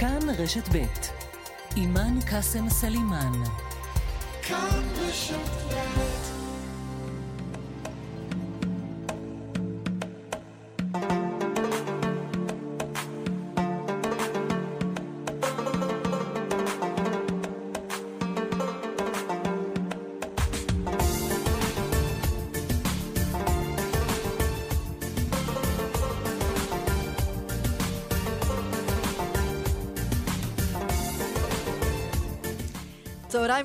כאן רשת ב' אימאן קאסם סלימאן. כאן רשת ב'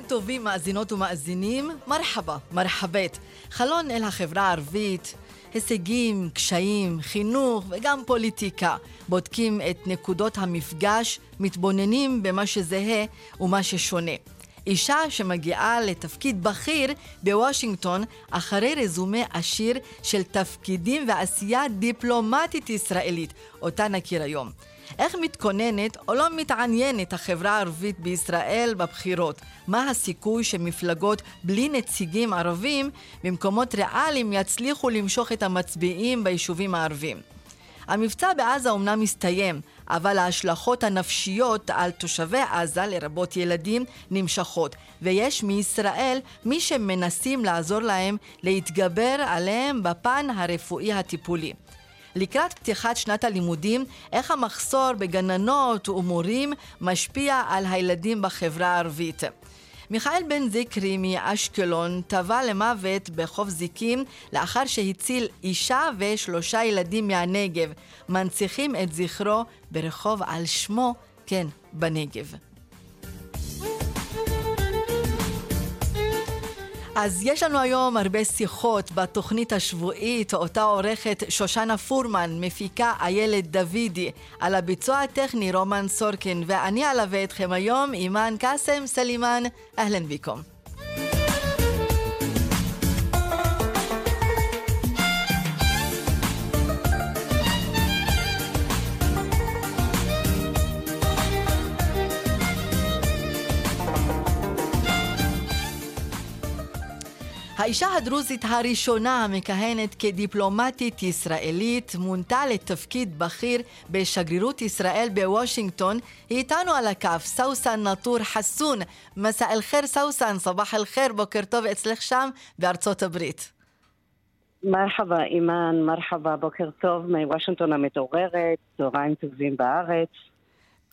טובים, מאזינות ומאזינים, מרחבה, מרחבת. חלון אל החברה הערבית, הישגים, קשיים, חינוך וגם פוליטיקה. בודקים את נקודות המפגש, מתבוננים במה שזהה ומה ששונה. אישה שמגיעה לתפקיד בכיר בוושינגטון אחרי רזומה עשיר של תפקידים ועשייה דיפלומטית ישראלית, אותה נכיר היום. איך מתכוננת או לא מתעניינת החברה הערבית בישראל בבחירות? מה הסיכוי שמפלגות בלי נציגים ערבים במקומות ריאליים יצליחו למשוך את המצביעים ביישובים הערבים? המבצע בעזה אומנם מסתיים, אבל ההשלכות הנפשיות על תושבי עזה, לרבות ילדים, נמשכות, ויש מישראל מי שמנסים לעזור להם להתגבר עליהם בפן הרפואי הטיפולי. לקראת פתיחת שנת הלימודים, איך המחסור בגננות ומורים משפיע על הילדים בחברה הערבית. מיכאל בן זיקרי מאשקלון טבע למוות בחוף זיקים לאחר שהציל אישה ושלושה ילדים מהנגב. מנציחים את זכרו ברחוב על שמו, כן, בנגב. אז יש לנו היום הרבה שיחות בתוכנית השבועית, אותה עורכת שושנה פורמן, מפיקה איילת דוידי, על הביצוע הטכני רומן סורקין, ואני אלווה אתכם היום, אימאן קאסם סלימאן, אהלן ביקום. האישה הדרוזית הראשונה המכהנת כדיפלומטית ישראלית מונתה לתפקיד בכיר בשגרירות ישראל בוושינגטון. היא איתנו על הקו, סאוסן נטור חסון. מסע אל-חיר סאוסן, סבח אל-חיר, בוקר טוב אצלך שם בארצות הברית. מרחבה אימאן, מרחבה, בוקר טוב מוושינגטון המתעוררת, צהריים טובים בארץ.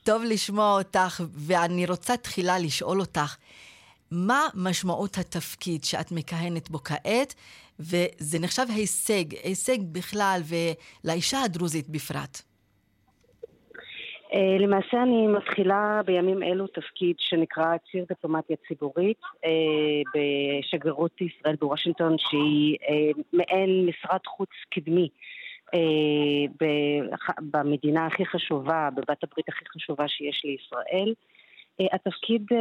טוב לשמוע אותך, ואני רוצה תחילה לשאול אותך, מה משמעות התפקיד שאת מכהנת בו כעת, וזה נחשב הישג, הישג בכלל ולאישה הדרוזית בפרט. Uh, למעשה אני מתחילה בימים אלו תפקיד שנקרא ציר דיפלומטיה ציבורית uh, בשגרירות ישראל בוושינגטון שהיא uh, מעין משרד חוץ קדמי במדינה הכי חשובה, בבת הברית הכי חשובה שיש לישראל. אה, התפקיד אה,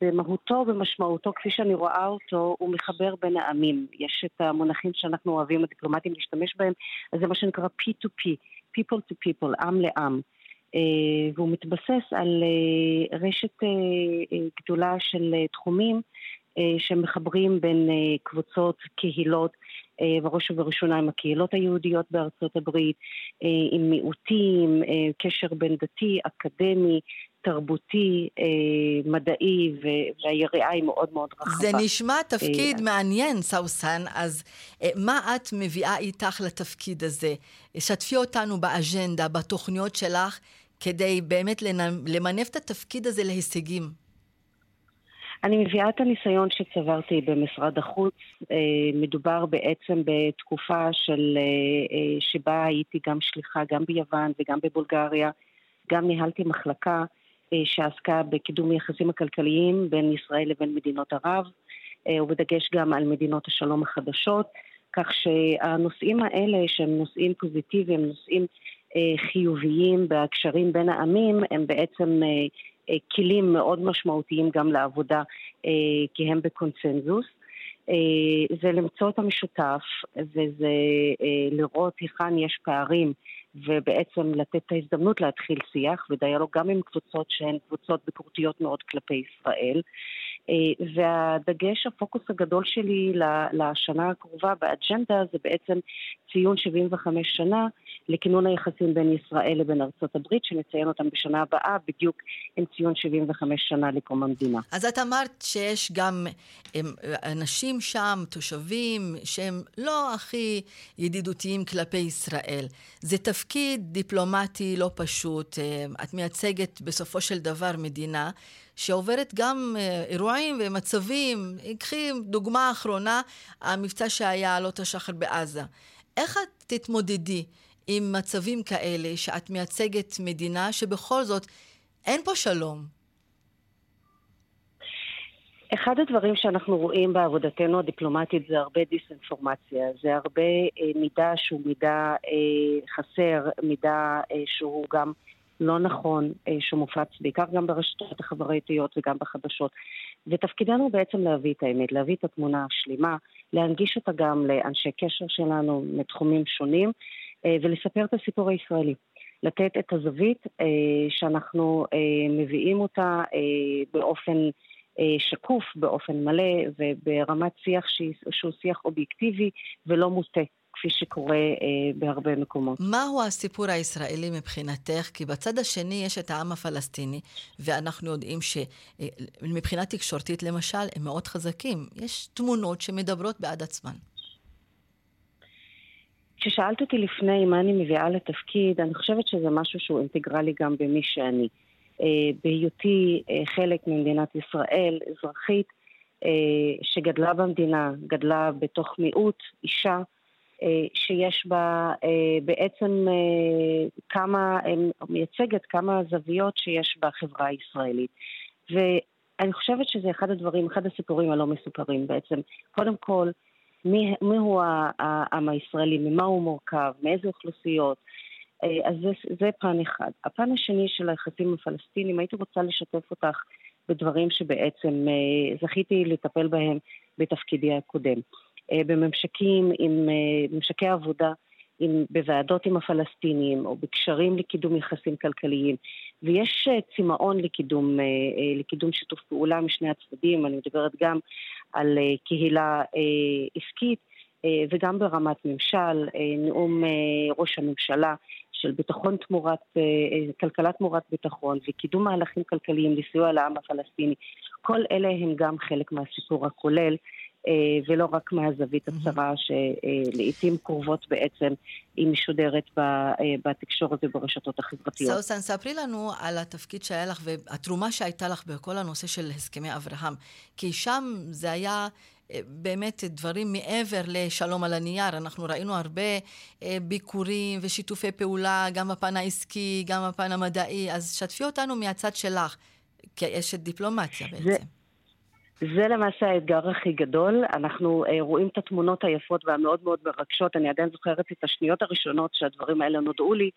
במהותו ובמשמעותו, כפי שאני רואה אותו, הוא מחבר בין העמים. יש את המונחים שאנחנו אוהבים, הדיפלומטים, להשתמש בהם, אז זה מה שנקרא P2P, people to people, עם לעם. אה, והוא מתבסס על רשת גדולה של תחומים שמחברים בין קבוצות, קהילות, בראש ובראשונה עם הקהילות היהודיות בארצות הברית, עם מיעוטים, קשר בין דתי, אקדמי, תרבותי, אה, מדעי, והיריעה היא מאוד מאוד רחבה. זה נשמע תפקיד אה, מעניין, סאוסן, אז אה, מה את מביאה איתך לתפקיד הזה? שתפי אותנו באג'נדה, בתוכניות שלך, כדי באמת למנף את התפקיד הזה להישגים. אני מביאה את הניסיון שצברתי במשרד החוץ. מדובר בעצם בתקופה של, שבה הייתי גם שליחה, גם ביוון וגם בבולגריה. גם ניהלתי מחלקה אה, שעסקה בקידום יחסים הכלכליים בין ישראל לבין מדינות ערב, אה, ובדגש גם על מדינות השלום החדשות, כך שהנושאים האלה שהם נושאים פוזיטיביים, נושאים אה, חיוביים בהקשרים בין העמים, הם בעצם כלים מאוד משמעותיים גם לעבודה, כי הם בקונצנזוס. זה למצוא את המשותף וזה לראות היכן יש פערים ובעצם לתת את ההזדמנות להתחיל שיח ודיאלוג גם עם קבוצות שהן קבוצות ביקורתיות מאוד כלפי ישראל. אה, והדגש, הפוקוס הגדול שלי לשנה הקרובה באג'נדה זה בעצם ציון 75 שנה לכינון היחסים בין ישראל לבין ארצות הברית, שנציין אותם בשנה הבאה, בדיוק עם ציון 75 שנה לקום המדינה. אז את אמרת שיש גם הם, אנשים שם, תושבים, שהם לא הכי ידידותיים כלפי ישראל. זה תפקיד דיפלומטי לא פשוט. אה, את מייצגת בסופו של דבר מדינה שעוברת גם אה, אירועים ומצבים. קחי דוגמה אחרונה, המבצע שהיה עלות השחר בעזה. איך את תתמודדי עם מצבים כאלה שאת מייצגת מדינה שבכל זאת אין פה שלום? אחד הדברים שאנחנו רואים בעבודתנו הדיפלומטית זה הרבה דיסאינפורמציה, זה הרבה אה, מידע שהוא מידע אה, חסר, מידע אה, שהוא גם לא נכון, אה, שמופץ בעיקר גם ברשתות החברתיות וגם בחדשות. ותפקידנו בעצם להביא את האמת, להביא את התמונה השלימה, להנגיש אותה גם לאנשי קשר שלנו מתחומים שונים, אה, ולספר את הסיפור הישראלי. לתת את הזווית אה, שאנחנו מביאים אותה באופן שקוף, באופן מלא וברמת שיח שהוא שיח אובייקטיבי ולא מוטה. כפי שקורה אה, בהרבה מקומות. מהו הסיפור הישראלי מבחינתך? כי בצד השני יש את העם הפלסטיני, ואנחנו יודעים שמבחינה אה, תקשורתית למשל, הם מאוד חזקים. יש תמונות שמדברות בעד עצמן. כששאלת אותי לפני מה אני מביאה לתפקיד, אני חושבת שזה משהו שהוא אינטגרלי גם במי שאני. אה, בהיותי אה, חלק ממדינת ישראל, אזרחית, אה, שגדלה במדינה, גדלה בתוך מיעוט, אישה, שיש בה אה, בעצם אה, כמה, מייצגת כמה זוויות שיש בחברה הישראלית. ואני חושבת שזה אחד הדברים, אחד הסיפורים הלא מסופרים בעצם. קודם כל, מי, מי הוא העם הישראלי, ממה הוא מורכב, מאיזה אוכלוסיות. אז זה, זה פן אחד. הפן השני של היחסים הפלסטינים, הייתי רוצה לשתף אותך בדברים שבעצם זכיתי לטפל בהם בתפקידי הקודם. אה, בממשקים עם אה, ממשקי עבודה, עם, בוועדות עם הפלסטינים או בקשרים לקידום יחסים כלכליים. ויש אה, צמאון לקידום, לקידום שיתוף פעולה משני הצדדים, אני מדברת גם על קהילה עסקית וגם ברמת ממשל, נאום ראש הממשלה של ביטחון תמורת, כלכלה תמורת ביטחון וקידום מהלכים כלכליים לסיוע לעם הפלסטיני, כל אלה הם גם חלק מהסיפור הכולל ולא רק מהזווית הצרה שלעיתים קרובות בעצם היא משודרת אה, בתקשורת וברשתות החברתיות. סאוסן, ספרי לנו על התפקיד שהיה לך והתרומה שהייתה לך בכל הנושא של הסכמי אברהם, כי שם זה היה... אה, באמת דברים מעבר לשלום על הנייר. אנחנו ראינו הרבה ביקורים ושיתופי פעולה, גם בפן העסקי, גם בפן המדעי. אז שתפי אותנו מהצד שלך, כאשת דיפלומטיה בעצם. זה... זה למעשה האתגר הכי גדול. אנחנו אה, רואים את התמונות היפות והמאוד מאוד מרגשות. אני עדיין זוכרת את השניות הראשונות שהדברים האלה נודעו לי.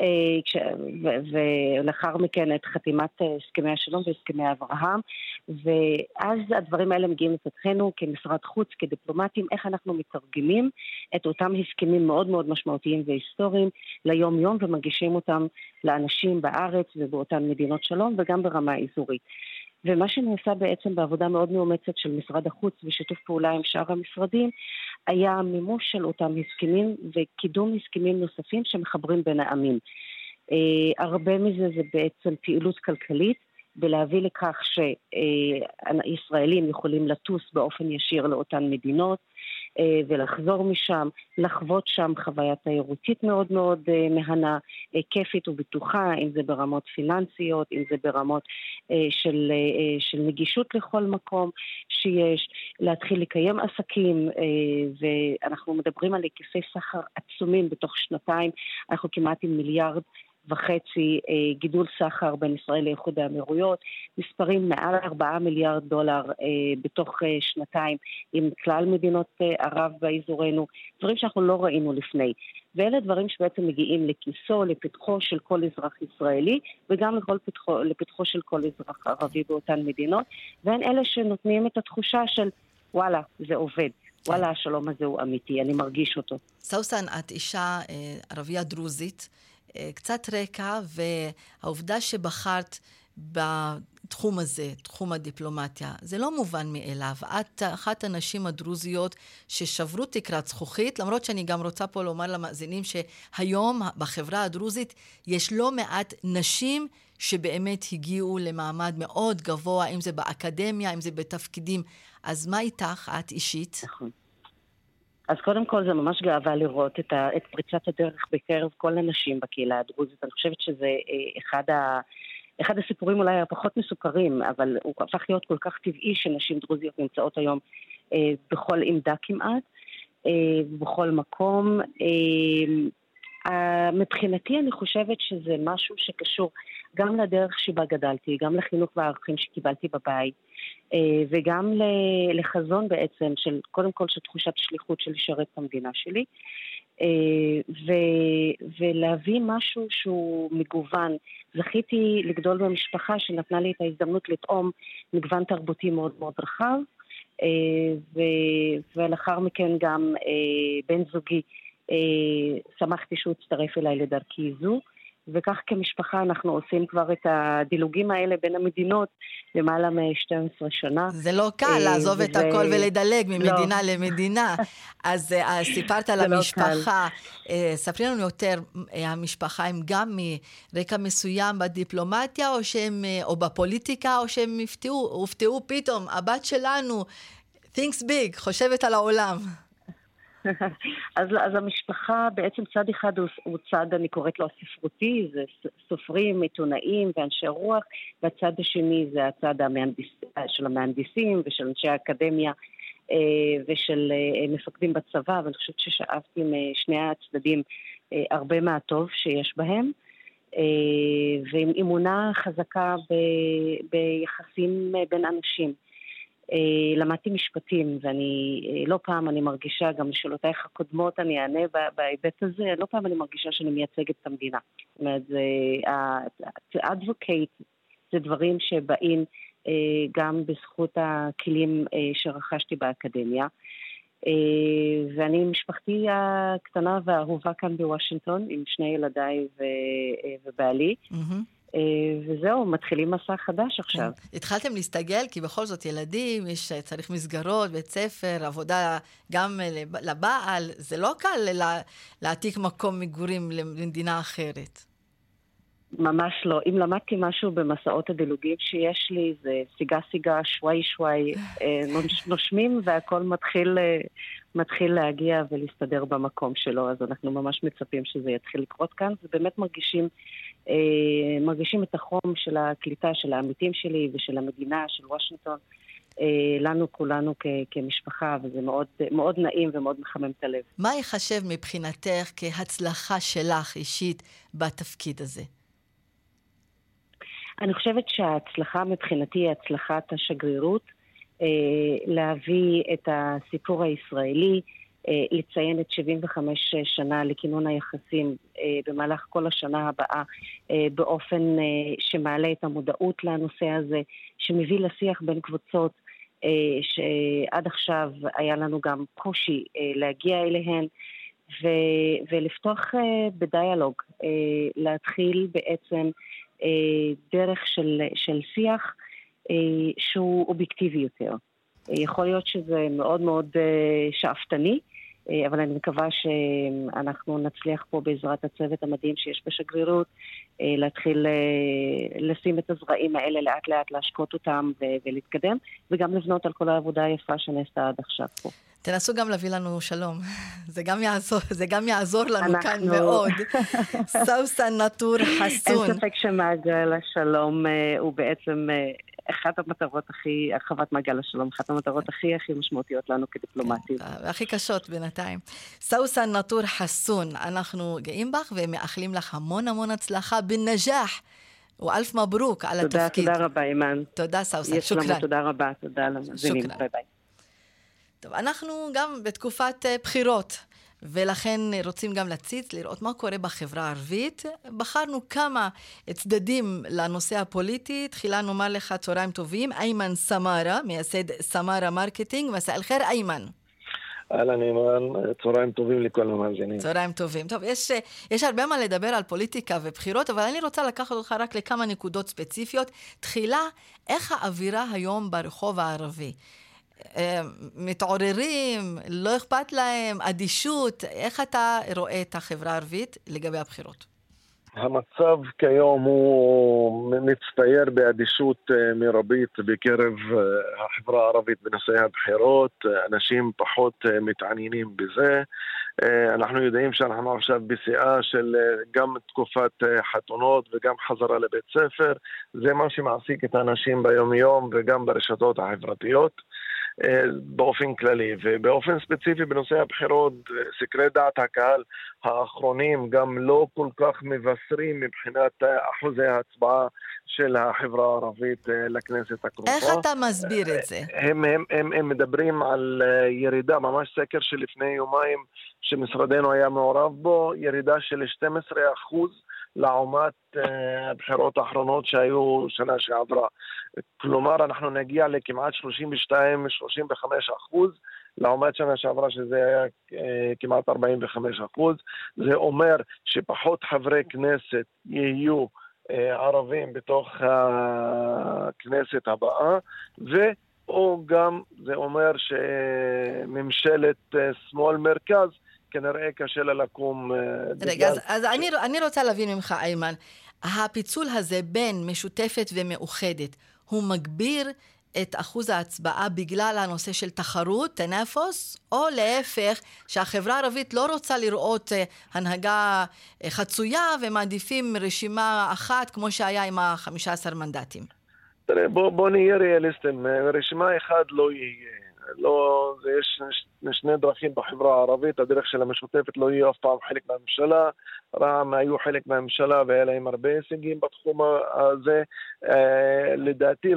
אה, כש, ו, ולאחר מכן את חתימת אה, הסכמי השלום והסכמי אברהם ואז הדברים האלה מגיעים לפתחנו כמשרד חוץ, כדיפלומטים, איך אנחנו מתרגמים את אותם הסכמים מאוד מאוד משמעותיים והיסטוריים ליום יום ומגישים אותם לאנשים בארץ ובאותן מדינות שלום וגם ברמה האזורית. ומה שנעשה בעצם בעבודה מאוד מאומצת של משרד החוץ ושיתוף פעולה עם שאר המשרדים, היה מימוש של אותם הסכמים וקידום הסכמים נוספים שמחברים בין העמים. אה, הרבה מזה זה בעצם פעילות כלכלית, בלהביא לכך שישראלים יכולים לטוס באופן ישיר לאותן מדינות, ולחזור משם, לחוות שם חוויה תיירותית מאוד מאוד אה, מהנה, אה, כיפית ובטוחה, אם זה ברמות פיננסיות, אם זה ברמות של, של נגישות לכל מקום שיש, להתחיל לקיים עסקים, ואנחנו מדברים על היקפי סחר עצומים בתוך שנתיים, אנחנו כמעט עם מיליארד וחצי אה, גידול סחר בין ישראל לאיחוד האמירויות, מספרים מעל 4 מיליארד דולר אה, בתוך אה, שנתיים עם כלל מדינות ערב באזורנו, דברים שאנחנו לא ראינו לפני. ואלה דברים שבעצם מגיעים לכיסו, לפתחו של כל אזרח ישראלי וגם לכל פתחו, לפתחו של כל אזרח ערבי באותן מדינות, והן אלה שנותנים את התחושה של וואלה, זה עובד. וואלה, השלום הזה הוא אמיתי, אני מרגיש אותו. סאוסן, את אישה ערבייה דרוזית. קצת רקע, והעובדה שבחרת התחום הזה, תחום הדיפלומטיה. זה לא מובן מאליו. את אחת הנשים הדרוזיות ששברו תקרת זכוכית, למרות שאני גם רוצה פה לומר למאזינים שהיום בחברה הדרוזית יש לא מעט נשים שבאמת הגיעו למעמד מאוד גבוה, אם זה באקדמיה, אם זה בתפקידים. אז מה איתך, את אישית? נכון. אז קודם כל זה ממש גאווה לראות את, ה, את פריצת הדרך בקרב כל הנשים בקהילה הדרוזית. אני חושבת שזה אה, אחד, ה, אחד הסיפורים אולי הפחות מסוכרים, אבל הוא הפך להיות כל כך טבעי שנשים דרוזיות נמצאות היום אה, בכל עמדה כמעט, אה, בכל מקום. מבחינתי אני חושבת שזה משהו שקשור גם לדרך שבה גדלתי, גם לחינוך והערכים שקיבלתי בבית, אה, וגם לחזון בעצם של, קודם כל של תחושת שליחות של לשרת את המדינה שלי, אה, ו, ולהביא משהו שהוא מגוון. זכיתי לגדול במשפחה שנתנה לי את ההזדמנות לטעום מגוון תרבותי מאוד מאוד רחב, אה, ו, ולאחר מכן גם בן זוגי, שמחתי שהוא הצטרף אליי לדרכי זו. וכך כמשפחה אנחנו עושים כבר את הדילוגים האלה בין המדינות למעלה מ-12 שנה. זה לא קל אה, לעזוב את הכל ולדלג ממדינה לא. למדינה. אז uh, סיפרת על לא המשפחה. לא ספרי לנו יותר, המשפחה הם גם מרקע מסוים בדיפלומטיה, או שהם, או בפוליטיקה, או שהם הופתעו, הופתעו פתאום, הבת שלנו, thinks big, חושבת על העולם. אז, אז המשפחה, בעצם צד אחד הוא, הוא צד, אני קוראת לו הספרותי, זה סופרים, עיתונאים ואנשי רוח, והצד השני זה הצד המהנדס, של המהנדסים ושל אנשי האקדמיה אה, ושל אה, מפקדים בצבא, ואני חושבת ששאבתי משני הצדדים אה, הרבה מהטוב שיש בהם. ועם אמונה חזקה ב, ביחסים בין אנשים. אה, למדתי משפטים, ואני, אה, לא פעם אני מרגישה, גם לשאלותייך הקודמות אני אענה בהיבט הזה, לא פעם אני מרגישה שאני מייצגת את המדינה. זאת אומרת, advocate זה דברים שבאים אה, גם בזכות הכלים שרכשתי באקדמיה. ואני משפחתי הקטנה והאהובה כאן בוושינגטון, עם שני ילדיי ובעלי. Mm-hmm. אה, וזהו, מתחילים מסע חדש עכשיו. כן. התחלתם להסתגל, כי בכל זאת ילדים, יש, צריך מסגרות, בית ספר, עבודה גם לבעל, זה לא קל לה, להעתיק מקום מגורים למדינה אחרת. ממש לא. אם למדתי משהו במסעות הדילוגים שיש לי, זה סיגה סיגה, שוואי שוואי, אה, נושמים והכל מתחיל, אה, מתחיל להגיע ולהסתדר במקום שלו, אז אנחנו ממש מצפים שזה יתחיל לקרות כאן, ובאמת מרגישים אה, מרגישים את החום של הקליטה של העמיתים שלי ושל המדינה, של וושינגטון, אה, לנו כולנו כ- כמשפחה, וזה מאוד, מאוד נעים ומאוד מחמם את הלב. מה ייחשב מבחינתך כהצלחה שלך אישית בתפקיד הזה? אני חושבת שההצלחה מבחינתי היא הצלחת השגרירות, אה, להביא את הסיפור הישראלי, אה, לציין את 75 שנה לכינון היחסים אה, במהלך כל השנה הבאה אה, באופן שמעלה את המודעות לנושא הזה, שמביא לשיח בין קבוצות שעד עכשיו היה לנו גם קושי להגיע אליהן. ו- ולפתוח בדיאלוג, להתחיל בעצם דרך של, של שיח שהוא אובייקטיבי יותר. יכול להיות שזה מאוד מאוד שאפתני, אה, אבל אני מקווה שאנחנו נצליח פה בעזרת הצוות המדהים שיש בשגרירות אה, להתחיל אה, לשים את הזרעים האלה לאט לאט, להשקות אותם ולהתקדם, וגם לבנות על כל העבודה היפה שנעשתה עד עכשיו פה. תנסו גם להביא לנו שלום. זה גם יעזור, זה גם יעזור לנו אנחנו... כאן מאוד. סאוסן נטור חסון. אין ספק שמעגל השלום הוא בעצם אחת המטרות הכי, הרחבת מעגל השלום, אחת המטרות הכי הכי משמעותיות לנו כדיפלומטים. כן, הכי קשות בינתיים. סאוסן נטור חסון, אנחנו גאים בך ומאחלים לך המון המון הצלחה בנג'אח. وألف مبروك על תודה, התפקיד. תודה רבה, אימאן. תודה, סאוסן, شكرا. תודה רבה, תודה למאזינים. ביי ביי. טוב, אנחנו גם בתקופת אה, בחירות. ולכן רוצים גם להציץ, לראות מה קורה בחברה הערבית. בחרנו כמה צדדים לנושא הפוליטי. תחילה נאמר לך צהריים טובים. איימן סמארה, מייסד סמארה מרקטינג. مساء الخير, איימן. אהלן אימן, צהריים טובים לכל המאזינים. צהריים טובים. טוב, יש, יש הרבה מה לדבר על פוליטיקה ובחירות, אבל אני רוצה לקחת אותך רק לכמה נקודות ספציפיות. תחילה, איך האווירה היום ברחוב הערבי? מתעוררים, לא אכפת להם, אדישות, איך אתה רואה את החברה הערבית לגבי הבחירות? המצב כיום הוא מצטייר באדישות אה, מרבית בקרב אה, החברה הערבית בנושאי הבחירות, אנשים פחות אה, מתעניינים בזה. אנחנו יודעים שאנחנו עכשיו בשיאה של גם תקופת חתונות וגם חזרה לבית ספר. זה מה שמעסיק את האנשים ביום-יום וגם ברשתות החברתיות. אה, באופן כללי, ובאופן ספציפי בנושא הבחירות, סקרי דעת הקהל האחרונים גם לא כל כך מבשרים מבחינת אחוזי ההצבעה של החברה הערבית אה, לכנסת הקרובה. איך אתה מסביר את זה? הם, הם, הם, הם מדברים על אה, ירידה, ממש סקר שלפני יומיים שמשרדנו היה מעורב בו, ירידה של 12 אחוז לעומת הבחירות האחרונות שהיו שנה שעברה. כלומר, אנחנו נגיע לכמעט 32-35 אחוז, לעומת שנה שעברה שזה היה אה, כמעט 45 אחוז. זה אומר שפחות חברי כנסת יהיו אה, ערבים בתוך הכנסת הבאה, ו... או גם זה אומר שממשלת אה, שמאל מרכז כנראה קשה לה לקום... רגע, אז, אז אני, אני רוצה להבין ממך, איימן, הפיצול הזה בין משותפת ומאוחדת, הוא מגביר את אחוז ההצבעה בגלל הנושא של תחרות, תנפוס, או להפך, שהחברה הערבית לא רוצה לראות אה, הנהגה אה, חצויה ומעדיפים רשימה אחת, כמו שהיה עם ה-15 מנדטים. תראה, בוא, בוא נהיה ריאליסטים, רשימה אחת לא יהיה. לא, יש שני דרכים בחברה הערבית, הדרך של המשותפת לא יהיו אף פעם חלק מהממשלה, רע"מ היו חלק מהממשלה והיה להם הרבה הישגים בתחום הזה. אה, לדעתי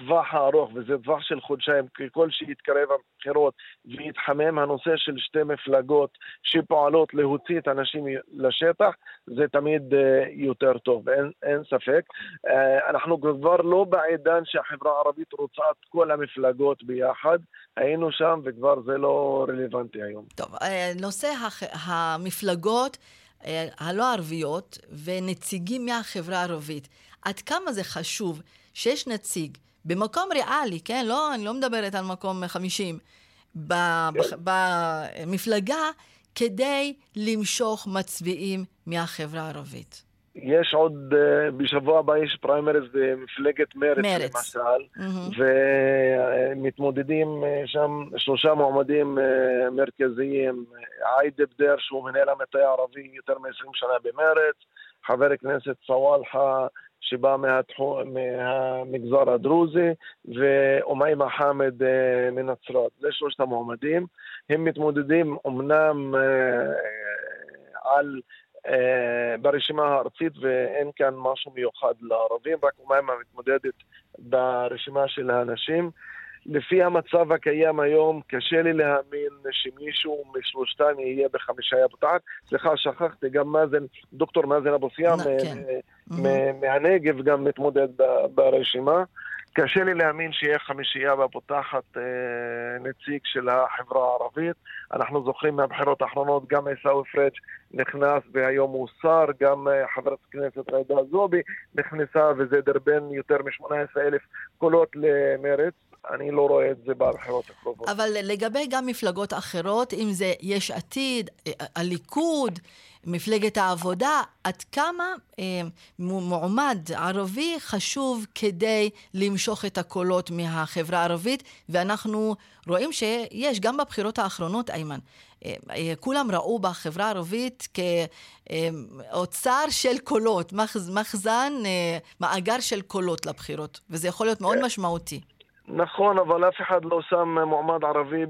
לטווח הארוך, וזה טווח של חודשיים, ככל שיתקרב הבחירות ויתחמם הנושא של שתי מפלגות שפועלות להוציא את האנשים לשטח, זה תמיד אה, יותר טוב, אין, אין ספק. אה, אנחנו כבר לא בעידן שהחברה הערבית רוצה את כל המפלגות ביחד, היינו שם וכבר זה לא רלוונטי היום. טוב, נושא המפלגות... אה, הלא ערביות ונציגים מהחברה הערבית. עד כמה זה חשוב שיש נציג במקום ריאלי, כן? לא, אני לא מדברת על מקום 50, במפלגה, כדי למשוך מצביעים מהחברה הערבית. יש עוד, אה, בשבוע הבא יש פריימריז במפלגת מרצ, מרץ. למשל, mm-hmm. ומתמודדים אה, שם שלושה מועמדים אה, מרכזיים, עייד בדר שהוא מנהל המטה הערבי יותר מ-20 שנה במרץ, חבר הכנסת סוואלחה שבא מהמגזר הדרוזי, ואומיימה חמד מנצרת. זה שלושת המועמדים. הם מתמודדים אמנם על אה, ברשימה הארצית ואין כאן משהו מיוחד לערבים, רק אומיימה מתמודדת ברשימה של האנשים. לפי המצב הקיים היום, קשה לי להאמין שמישהו משלושתן יהיה בחמישה אבו סליחה, שכחתי, גם מאזן, דוקטור מאזן אבו סיאם כן. מהנגב גם מתמודד ברשימה. קשה לי להאמין שיהיה חמישייה והפותחת אה, נציג של החברה הערבית. אנחנו זוכרים מהבחירות האחרונות, גם עיסאווי פריג' נכנס והיום הוא שר, גם אה, חברת הכנסת ריידה זובי נכנסה וזה דרבן יותר מ-18 אלף קולות למרץ. אני לא רואה את זה בבחירות הקרובות. אבל לגבי גם מפלגות אחרות, אם זה יש עתיד, אה, הליכוד, מפלגת העבודה, עד כמה אה, מועמד ערבי חשוב כדי למשוך את הקולות מהחברה הערבית, ואנחנו רואים שיש, גם בבחירות האחרונות, איימן, אה, אה, כולם ראו בחברה הערבית כאוצר של קולות, מחז, מחזן, אה, מאגר של קולות לבחירות, וזה יכול להיות מאוד משמעותי. נכון, אבל אף אחד לא שם מועמד ערבי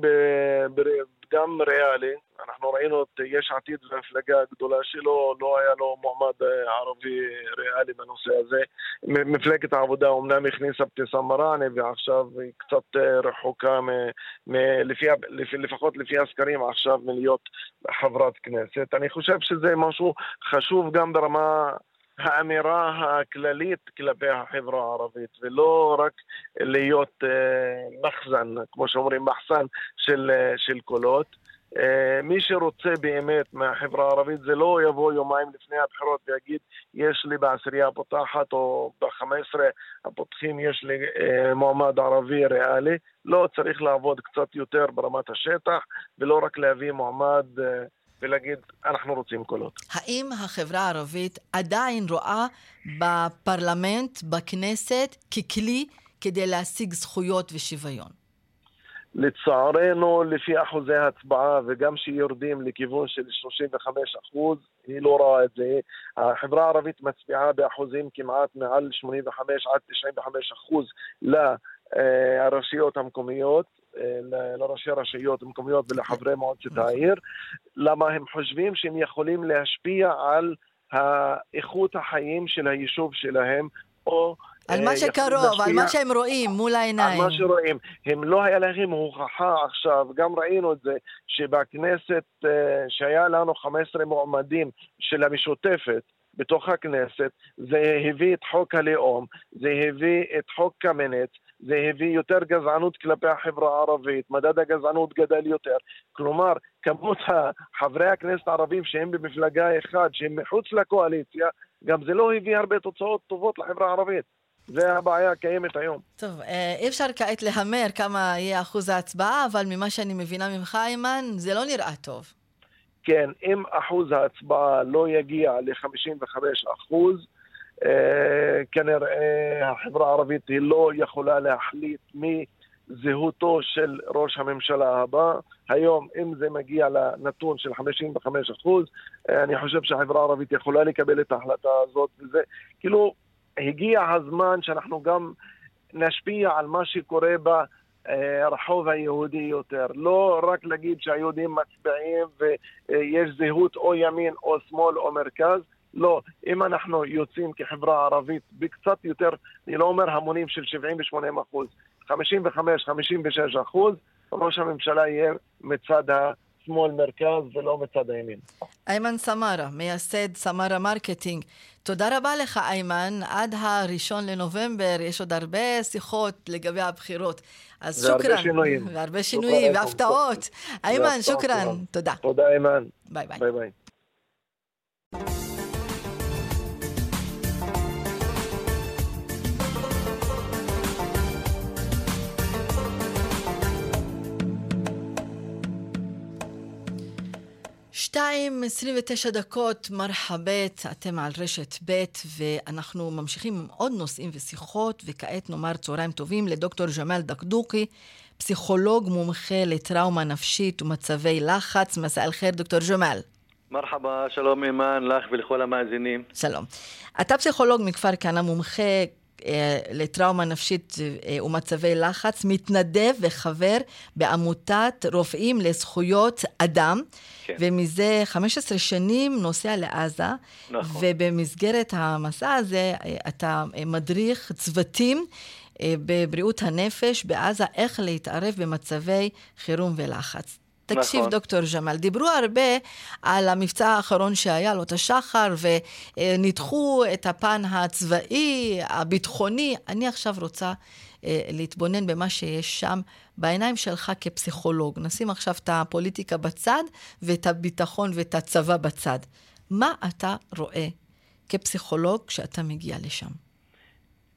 גם ריאלי. אנחנו ראינו את יש עתיד והמפלגה הגדולה שלו, לא היה לו מועמד אה, ערבי ריאלי בנושא הזה. מפלגת העבודה אומנם הכניסה אבתיסאם מראענה ועכשיו היא קצת אה, רחוקה, מ, מ, לפי, לפחות לפי הסקרים עכשיו, מלהיות חברת כנסת. אני חושב שזה משהו חשוב גם ברמה... האמירה הכללית כלפי החברה הערבית, ולא רק להיות uh, מחזן, כמו שאומרים, מחסן של, uh, של קולות. אה, מי שרוצה באמת מהחברה הערבית זה לא יבוא יומיים לפני הבחירות ויגיד יש לי בעשירייה הפותחת או ב-15 הפותחים יש לי אה, מועמד ערבי ריאלי. לא, צריך לעבוד קצת יותר ברמת השטח ולא רק להביא מועמד אה, ולהגיד אנחנו רוצים קולות. האם החברה הערבית עדיין רואה בפרלמנט, בכנסת, ככלי כדי להשיג זכויות ושוויון? לצערנו, לפי אחוזי הצבעה, וגם שיורדים לכיוון של 35 אחוז, היא לא רואה את זה. החברה הערבית מצביעה באחוזים כמעט מעל 85 עד 95 אחוז לרשויות המקומיות, לראשי רשויות מקומיות ולחברי מועצת העיר. למה הם חושבים שהם יכולים להשפיע על איכות החיים של היישוב שלהם, או על מה אה, שקרוב, על מה שהם רואים מול העיניים. על מה שרואים. הם לא היה להם הוכחה עכשיו, גם ראינו את זה, שבכנסת, אה, שהיה לנו 15 מועמדים של המשותפת, בתוך הכנסת, זה הביא את חוק הלאום, זה הביא את חוק קמיניץ, זה הביא יותר גזענות כלפי החברה הערבית, מדד הגזענות גדל יותר. כלומר, כמות חברי הכנסת הערבים שהם במפלגה אחת, שהם מחוץ לקואליציה, גם זה לא הביא הרבה תוצאות טובות לחברה הערבית. זה הבעיה הקיימת היום. טוב, אה, אי אפשר כעת להמר כמה יהיה אחוז ההצבעה, אבל ממה שאני מבינה ממך, אימן, זה לא נראה טוב. כן, אם אחוז ההצבעה לא יגיע ל-55 אחוז, כנראה החברה הערבית היא לא יכולה להחליט מי זהותו של ראש הממשלה הבא. היום, אם זה מגיע לנתון של 55 אחוז, אני חושב שהחברה הערבית יכולה לקבל את ההחלטה הזאת, וזה כאילו הגיע הזמן שאנחנו גם נשפיע על מה שקורה ברחוב היהודי יותר. לא רק להגיד שהיהודים מצביעים ויש זהות או ימין או שמאל או מרכז. לא, אם אנחנו יוצאים כחברה ערבית בקצת יותר, אני לא אומר המונים של 70 ו-80 אחוז, 55-56 אחוז, ראש הממשלה יהיה מצד ה... שמאל מרכז ולא מצד הימין. איימן סמארה, מייסד סמארה מרקטינג. תודה רבה לך, איימן. עד הראשון לנובמבר יש עוד הרבה שיחות לגבי הבחירות. אז شكرا. והרבה שינויים. והרבה שינויים, והפתעות. איימן, شكرا. תודה. תודה, איימן. ביי ביי. ביי ביי. שתיים, עשרים ותשע דקות, מרחבת, אתם על רשת ב', ואנחנו ממשיכים עם עוד נושאים ושיחות, וכעת נאמר צהריים טובים לדוקטור ג'מאל דקדוקי, פסיכולוג מומחה לטראומה נפשית ומצבי לחץ. מסע אל-חיר, דוקטור ג'מאל. מרחבה, שלום אימאן, לך ולכל המאזינים. שלום. אתה פסיכולוג מכפר כנא, מומחה לטראומה נפשית אה, ומצבי לחץ, מתנדב וחבר בעמותת רופאים לזכויות אדם, כן. ומזה 15 שנים נוסע לעזה, נכון. ובמסגרת המסע הזה אה, אתה מדריך צוותים בבריאות הנפש בעזה, איך להתערב במצבי חירום ולחץ. תקשיב, נכון. דוקטור ג'מאל, דיברו הרבה על המבצע האחרון שהיה, לו את השחר, וניתחו את הפן הצבאי, הביטחוני. אני עכשיו רוצה אה, להתבונן במה שיש שם בעיניים שלך כפסיכולוג. נשים עכשיו את הפוליטיקה בצד ואת הביטחון ואת הצבא בצד. מה אתה רואה כפסיכולוג כשאתה מגיע לשם?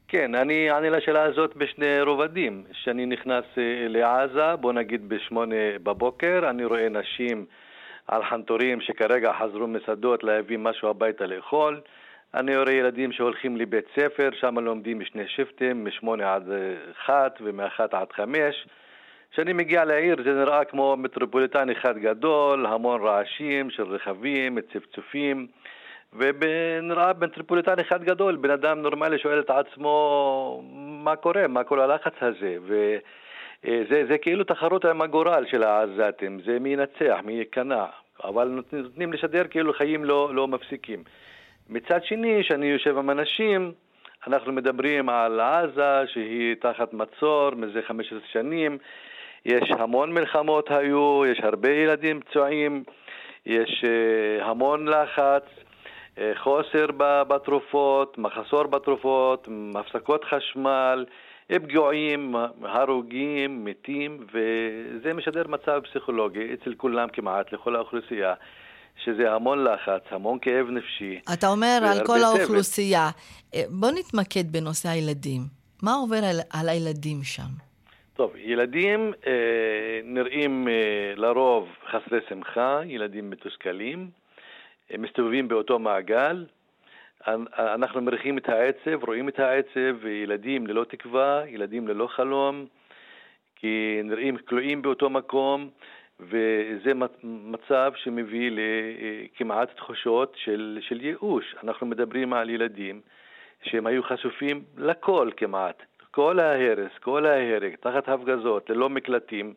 כן, אני אענה לשאלה הזאת בשני רובדים. כשאני נכנס אה, לעזה, בוא נגיד בשמונה בבוקר, אני רואה נשים על חנטורים שכרגע חזרו מסעדות להביא משהו הביתה לאכול. אני רואה ילדים שהולכים לבית ספר, שם לומדים משני שיפטים, משמונה עד אחת ומאחת עד חמש. כשאני מגיע לעיר זה נראה כמו מטרופוליטן אחד גדול, המון רעשים של רכבים, צפצופים. ונראה בנטריפוליטן אחד גדול, בן אדם נורמלי שואל את עצמו מה קורה, מה כל הלחץ הזה, וזה זה כאילו תחרות עם הגורל של העזתים, זה מי ינצח, מי ייכנע, אבל נותנים, נותנים לשדר כאילו חיים לא, לא מפסיקים. מצד שני, כשאני יושב עם אנשים, אנחנו מדברים על עזה שהיא תחת מצור מזה 15 שנים, יש המון מלחמות היו, יש הרבה ילדים פצועים, יש uh, המון לחץ, חוסר בתרופות, מחסור בתרופות, הפסקות חשמל, פגועים, הרוגים, מתים, וזה משדר מצב פסיכולוגי אצל כולם כמעט, לכל האוכלוסייה, שזה המון לחץ, המון כאב נפשי. אתה אומר על כל והרבה האוכלוסייה. אה, בוא נתמקד בנושא הילדים. מה עובר על, על הילדים שם? טוב, ילדים אה, נראים אה, לרוב חסרי שמחה, ילדים מתוסכלים, מסתובבים באותו מעגל. אנ- אנחנו מריחים את העצב, רואים את העצב, ילדים ללא תקווה, ילדים ללא חלום, כי נראים כלואים באותו מקום, וזה מצ- מצב שמביא לכמעט תחושות של, של ייאוש. אנחנו מדברים על ילדים שהם היו חשופים לכל כמעט, כל ההרס, כל ההרג, תחת הפגזות, ללא מקלטים,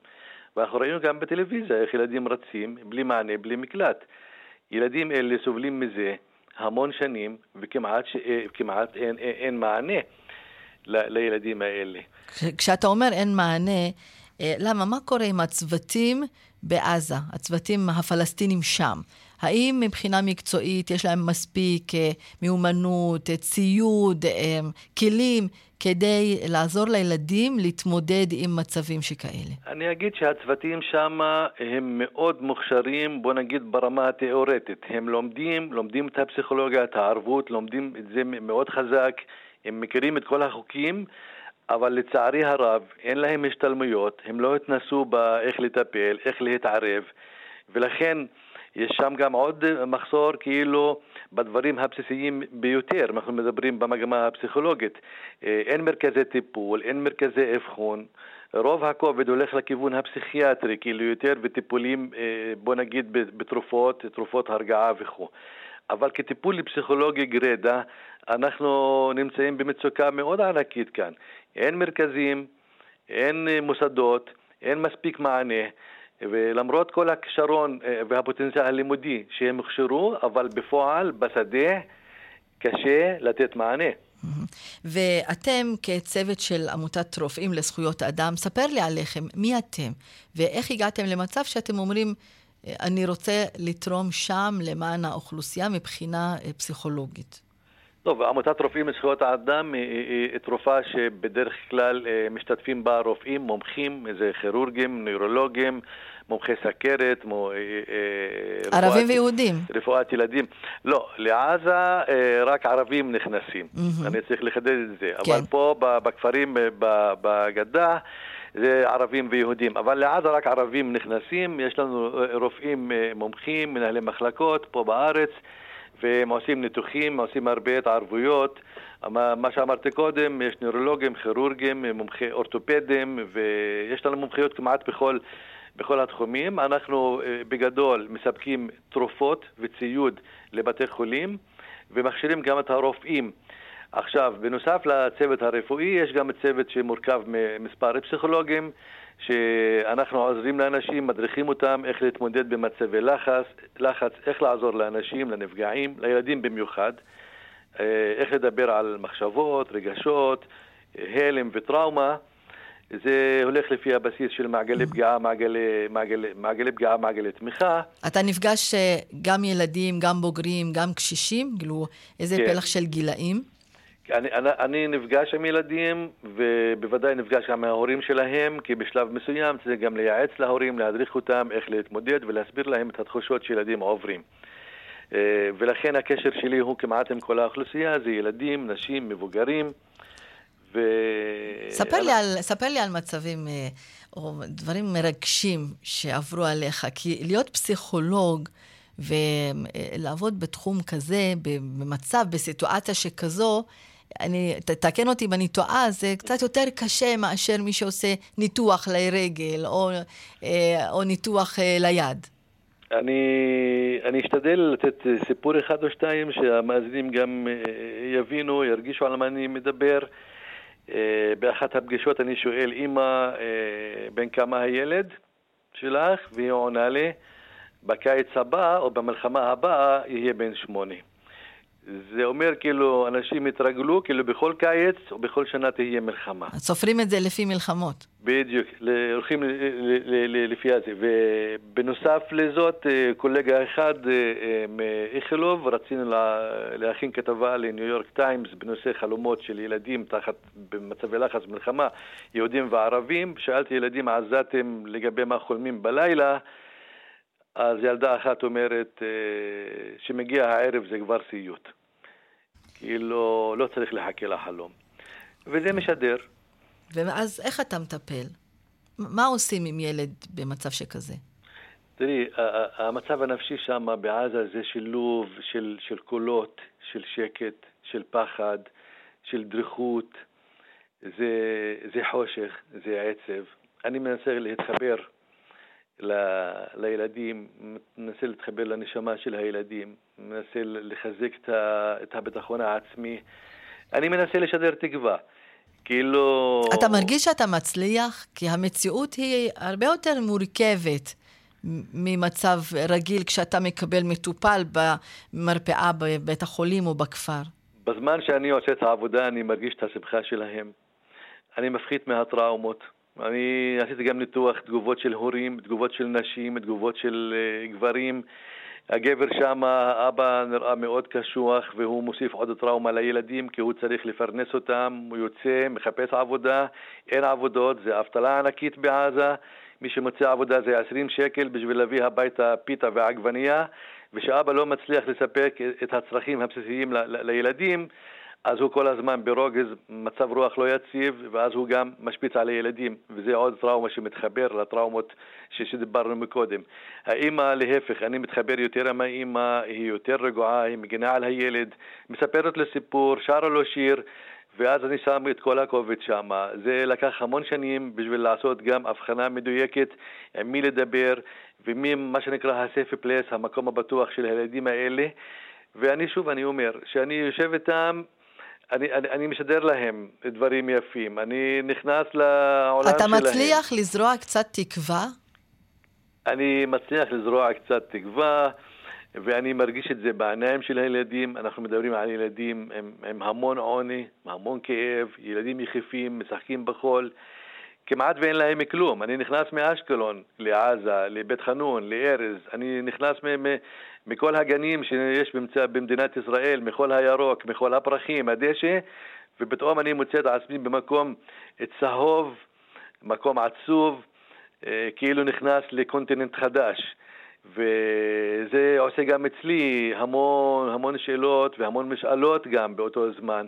ואנחנו ראינו גם בטלוויזיה איך ילדים רצים, בלי מענה, בלי מקלט. ילדים אלה סובלים מזה המון שנים, וכמעט ש... אה, אין, אין, אין מענה ל- לילדים האלה. כש- כשאתה אומר אין מענה, אה, למה? מה קורה עם הצוותים בעזה, הצוותים הפלסטינים שם? האם מבחינה מקצועית יש להם מספיק אה, מיומנות, אה, ציוד, אה, כלים, כדי לעזור לילדים להתמודד עם מצבים שכאלה? אני אגיד שהצוותים שם הם מאוד מוכשרים, בוא נגיד ברמה התיאורטית. הם לומדים, לומדים את הפסיכולוגיה, את הערבות, לומדים את זה מאוד חזק, הם מכירים את כל החוקים, אבל לצערי הרב אין להם השתלמויות, הם לא התנסו באיך לטפל, איך להתערב, ולכן יש שם גם עוד מחסור כאילו בדברים הבסיסיים ביותר, אנחנו מדברים במגמה הפסיכולוגית. אה, אין מרכזי טיפול, אין מרכזי אבחון, רוב הכובד הולך לכיוון הפסיכיאטרי, כאילו יותר בטיפולים, אה, בוא נגיד בתרופות, תרופות הרגעה וכו'. אבל כטיפול פסיכולוגי גרידא, אנחנו נמצאים במצוקה מאוד ענקית כאן. אין מרכזים, אין אה, מוסדות, אין מספיק מענה. ולמרות כל הכשרון אה, והפוטנציאל הלימודי שהם הוכשרו, אבל בפועל, בשדה, קשה לתת מענה. ואתם כצוות של עמותת רופאים לזכויות אדם, ספר לי עליכם, מי אתם? ואיך הגעתם למצב שאתם אומרים, אני רוצה לתרום שם למען האוכלוסייה מבחינה אה, פסיכולוגית? טוב, עמותת רופאים לזכויות האדם היא, היא, היא תרופה שבדרך כלל אה, משתתפים בה רופאים, מומחים, איזה כירורגים, נוירולוגים, מומחי סכרת, מו, אה, אה, ערבים רפואת- ויהודים. רפואת ילדים. לא, לעזה אה, רק ערבים נכנסים. מהמם. אני צריך לחדד את זה. כן. אבל פה בכפרים אה, בגדה זה ערבים ויהודים. אבל לעזה רק ערבים נכנסים. יש לנו אה, רופאים אה, מומחים, מנהלי מחלקות פה בארץ. והם עושים ניתוחים, עושים הרבה התערבויות. מה, שאמרתי קודם, יש נוירולוגים, כירורגים, מומחי אורתופדים, ויש לנו מומחיות כמעט בכל, בכל התחומים. אנחנו אה, בגדול מספקים תרופות וציוד לבתי חולים, ומכשירים גם את הרופאים. עכשיו, בנוסף לצוות הרפואי, יש גם צוות שמורכב ממספר פסיכולוגים, שאנחנו עוזרים לאנשים, מדריכים אותם איך להתמודד במצבי לחץ, לחץ, איך לעזור לאנשים, לנפגעים, לילדים במיוחד, אה, איך לדבר על מחשבות, רגשות, הלם וטראומה. זה הולך לפי הבסיס של מעגלי פגיעה, מעגלי, מעגלי, מעגלי פגיעה, מעגלי תמיכה. אתה נפגש אה, גם ילדים, גם בוגרים, גם קשישים? כאילו, איזה כן. פלח של גילאים? אני, אני, אני נפגש עם ילדים, ובוודאי נפגש גם עם ההורים שלהם, כי בשלב מסוים צריך גם לייעץ להורים, להדריך אותם איך להתמודד ולהסביר להם את התחושות שילדים עוברים. אה, ולכן הקשר שלי הוא כמעט עם כל האוכלוסייה, זה ילדים, נשים, מבוגרים. ו... ספר לי, על, ספר לי על מצבים אה, או דברים מרגשים שעברו עליך, כי להיות פסיכולוג ולעבוד בתחום כזה, במצב, בסיטואציה שכזו, אני, ת- תקן אותי אם אני טועה, זה קצת יותר קשה מאשר מי שעושה ניתוח לרגל או, אה, או ניתוח אה, ליד. אני, אני אשתדל לתת סיפור אחד או שתיים שהמאזינים גם אה, יבינו, ירגישו על מה אני מדבר. באחת הפגישות אני שואל, אה, בן כמה הילד שלך? והיא עונה לי, בקיץ הבא או במלחמה הבאה יהיה בן שמונה. זה אומר כאילו אנשים התרגלו, כאילו בכל קיץ או בכל שנה תהיה מלחמה. סופרים את זה לפי מלחמות. בדיוק, הולכים לפי זה. ובנוסף לזאת, אה, קולגה אחד אה, אה, מאיכילוב, רצינו להכין כתבה לניו יורק טיימס בנושא חלומות של ילדים תחת, במצבי לחץ מלחמה, יהודים וערבים. שאלתי ילדים עזתים לגבי מה חולמים בלילה. אז ילדה אחת אומרת שמגיע הערב זה כבר סיוט. כאילו, לא צריך לחכה לחלום. וזה משדר. ואז איך אתה מטפל? מה עושים עם ילד במצב שכזה? תראי, המצב הנפשי שם בעזה זה שילוב של, של קולות, של שקט, של פחד, של דריכות, זה, זה חושך, זה עצב. אני מנסה להתחבר ל, לילדים, מנסה להתחבר לנשמה של הילדים, מנסה לחזק את, את הביטחון העצמי. אני מנסה לשדר תקווה. כאילו... אתה מרגיש שאתה מצליח? כי המציאות היא הרבה יותר מורכבת ממצב רגיל כשאתה מקבל מטופל במרפאה בבית החולים או בכפר. בזמן שאני עושה את העבודה אני מרגיש את השמחה שלהם. אני מפחית מהטראומות. אני עשיתי גם ניתוח תגובות של הורים, תגובות של נשים, תגובות של uh, גברים. הגבר שם, האבא נראה מאוד קשוח והוא מוסיף עוד טראומה לילדים כי הוא צריך לפרנס אותם, הוא יוצא, מחפש עבודה, אין עבודות, זה אבטלה ענקית בעזה, מי שמוצא עבודה זה 20 שקל בשביל להביא הביתה פיתה ועגבנייה. ושאבא לא מצליח לספק את הצרכים הבסיסיים לילדים אז הוא כל הזמן ברוגז, מצב רוח לא יציב, ואז הוא גם משפיץ על הילדים, וזה עוד טראומה שמתחבר לטראומות שדיברנו מקודם. האימא, להפך, אני מתחבר יותר עם האימא, היא יותר רגועה, היא מגינה על הילד, מספרת לו סיפור, שרה לו שיר, ואז אני שם את כל הכובד שם. זה לקח המון שנים בשביל לעשות גם הבחנה מדויקת עם מי לדבר, ומי, מה שנקרא ה-safe place, המקום הבטוח של הילדים האלה. ואני שוב, אני אומר, שאני יושב איתם, אני, אני, אני משדר להם דברים יפים. אני נכנס לעולם שלהם. אתה מצליח לזרוע קצת תקווה? אני מצליח לזרוע קצת תקווה, ואני מרגיש את זה בעיניים של הילדים. אנחנו מדברים על ילדים עם, עם המון עוני, המון כאב, ילדים יחפים, משחקים בחול. כמעט ואין להם כלום. אני נכנס מאשקלון לעזה, לבית חנון, לארז, אני נכנס מכל הגנים שיש במצא, במדינת ישראל, מכל הירוק, מכל הפרחים, הדשא, ופתאום אני מוצא את עצמי במקום צהוב, מקום עצוב, אה, כאילו נכנס לקונטיננט חדש. וזה עושה גם אצלי המון המון שאלות והמון משאלות גם באותו זמן.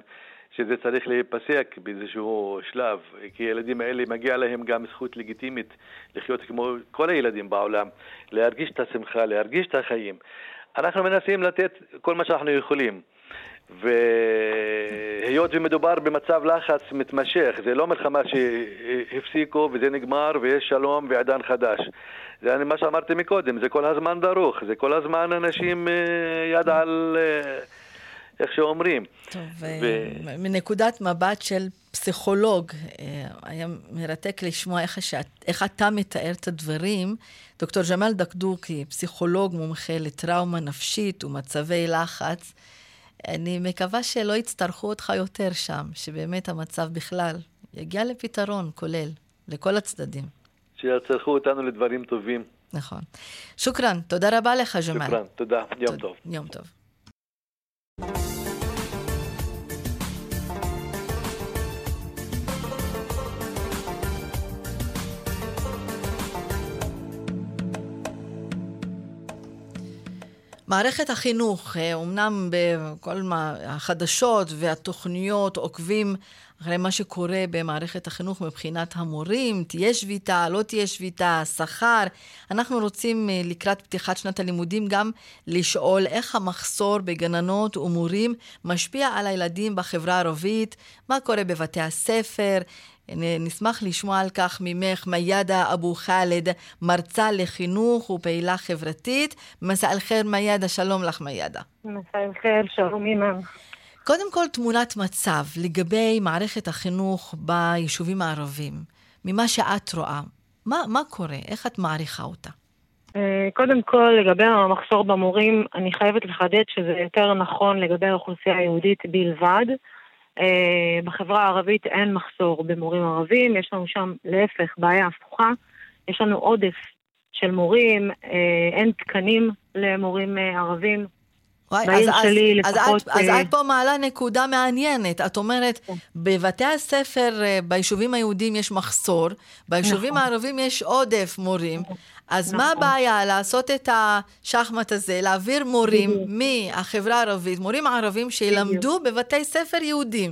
שזה צריך להיפסק באיזשהו שלב, כי הילדים האלה מגיע להם גם זכות לגיטימית לחיות כמו כל הילדים בעולם, להרגיש את השמחה, להרגיש את החיים. אנחנו מנסים לתת כל מה שאנחנו יכולים. והיות ומדובר במצב לחץ מתמשך, זה לא מלחמה שהפסיקו וזה נגמר ויש שלום ועידן חדש. זה מה שאמרתי מקודם, זה כל הזמן דרוך, זה כל הזמן אנשים אה, יד על... אה, איך שאומרים. טוב, ו... מנקודת מבט של פסיכולוג, אה, היה מרתק לשמוע איך, שאת, איך אתה מתאר את הדברים. דוקטור ג'מאל דקדוקי, פסיכולוג מומחה לטראומה נפשית ומצבי לחץ, אני מקווה שלא יצטרכו אותך יותר שם, שבאמת המצב בכלל יגיע לפתרון כולל, לכל הצדדים. שיצטרכו אותנו לדברים טובים. נכון. שוכרן, תודה רבה לך, ג'מאל. שוכרן, תודה, יום טוב. יום טוב. מערכת החינוך, אומנם בכל מה, החדשות והתוכניות עוקבים אחרי מה שקורה במערכת החינוך מבחינת המורים, תהיה שביתה, לא תהיה שביתה, שכר. אנחנו רוצים אה, לקראת פתיחת שנת הלימודים גם לשאול איך המחסור בגננות ומורים משפיע על הילדים בחברה הערבית, מה קורה בבתי הספר, נשמח לשמוע על כך ממך, מיאדה אבו חאלד, מרצה לחינוך ופעילה חברתית. מסע אל-חיר מיאדה, שלום לך מיאדה. מסע אל-חיר, שלום אימאן. קודם כל, תמונת מצב לגבי מערכת החינוך ביישובים הערביים, ממה שאת רואה. מה, מה קורה? איך את מעריכה אותה? אה, קודם כל, לגבי המחסור במורים, אני חייבת לחדד שזה יותר נכון לגבי האוכלוסייה היהודית בלבד. אה, בחברה הערבית אין מחסור במורים ערבים, יש לנו שם להפך בעיה הפוכה, יש לנו עודף של מורים, אה, אין תקנים למורים ערבים. וואי, בעיר אז, שלי אז, לפחות... אז, את, אז אה, את פה מעלה נקודה מעניינת. את אומרת, כן. בבתי הספר, אה, ביישובים היהודיים יש מחסור, ביישובים נכון. הערבים יש עודף מורים. אז מה נכון. הבעיה לעשות את השחמט הזה, להעביר מורים בדיוק. מהחברה הערבית, מורים ערבים שילמדו בבתי ספר יהודים?